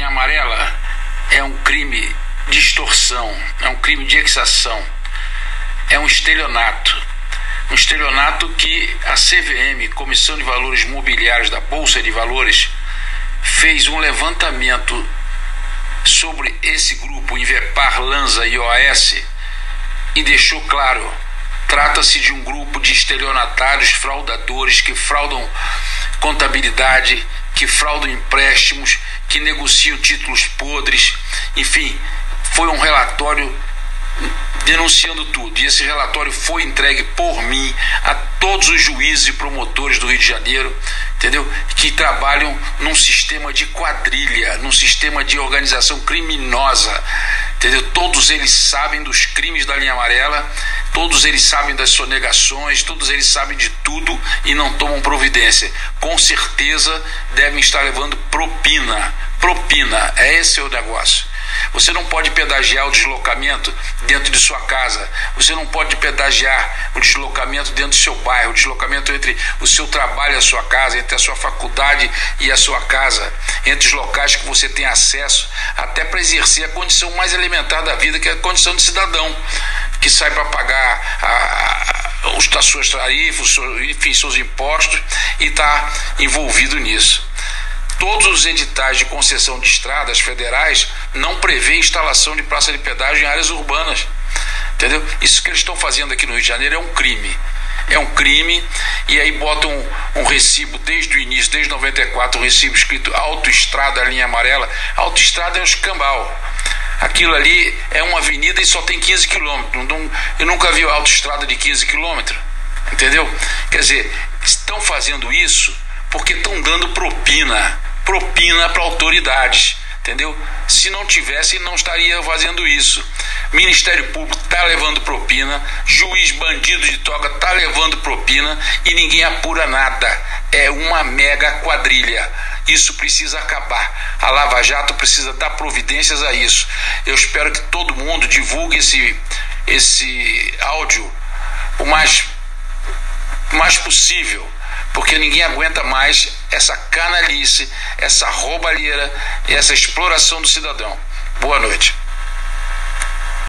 linha amarela é um crime de extorsão, é um crime de exação, é um estelionato. Um estelionato que a CVM, Comissão de Valores Mobiliários da Bolsa de Valores, fez um levantamento sobre esse grupo Invepar, Lanza e OAS e deixou claro: trata-se de um grupo de estelionatários fraudadores que fraudam contabilidade, que fraudam empréstimos, que negociam títulos podres, enfim, foi um relatório denunciando tudo. E esse relatório foi entregue por mim a todos os juízes e promotores do Rio de Janeiro, entendeu? Que trabalham num sistema de quadrilha, num sistema de organização criminosa, entendeu? Todos eles sabem dos crimes da linha amarela, todos eles sabem das sonegações, todos eles sabem de tudo e não tomam providência. Com certeza devem estar levando propina. Propina, é esse o negócio. Você não pode pedagiar o deslocamento dentro de sua casa. Você não pode pedagiar o deslocamento dentro do seu bairro, o deslocamento entre o seu trabalho e a sua casa, entre a sua faculdade e a sua casa, entre os locais que você tem acesso, até para exercer a condição mais elementar da vida, que é a condição de cidadão, que sai para pagar a, os, as suas tarifas, enfim, seus impostos e está envolvido nisso todos os editais de concessão de estradas federais não prevê instalação de praça de pedágio em áreas urbanas. Entendeu? Isso que eles estão fazendo aqui no Rio de Janeiro é um crime. É um crime, e aí botam um, um recibo desde o início, desde 94, um recibo escrito autoestrada, linha amarela. Autoestrada é um escambau. Aquilo ali é uma avenida e só tem 15 quilômetros. Eu nunca vi autoestrada de 15 quilômetros. Entendeu? Quer dizer, estão fazendo isso porque estão dando propina propina para autoridades, entendeu? Se não tivesse, não estaria fazendo isso. Ministério Público está levando propina, juiz bandido de toga está levando propina e ninguém apura nada. É uma mega quadrilha. Isso precisa acabar. A Lava Jato precisa dar providências a isso. Eu espero que todo mundo divulgue esse, esse áudio o mais, o mais possível porque ninguém aguenta mais essa canalice, essa roubalheira e essa exploração do cidadão. Boa noite.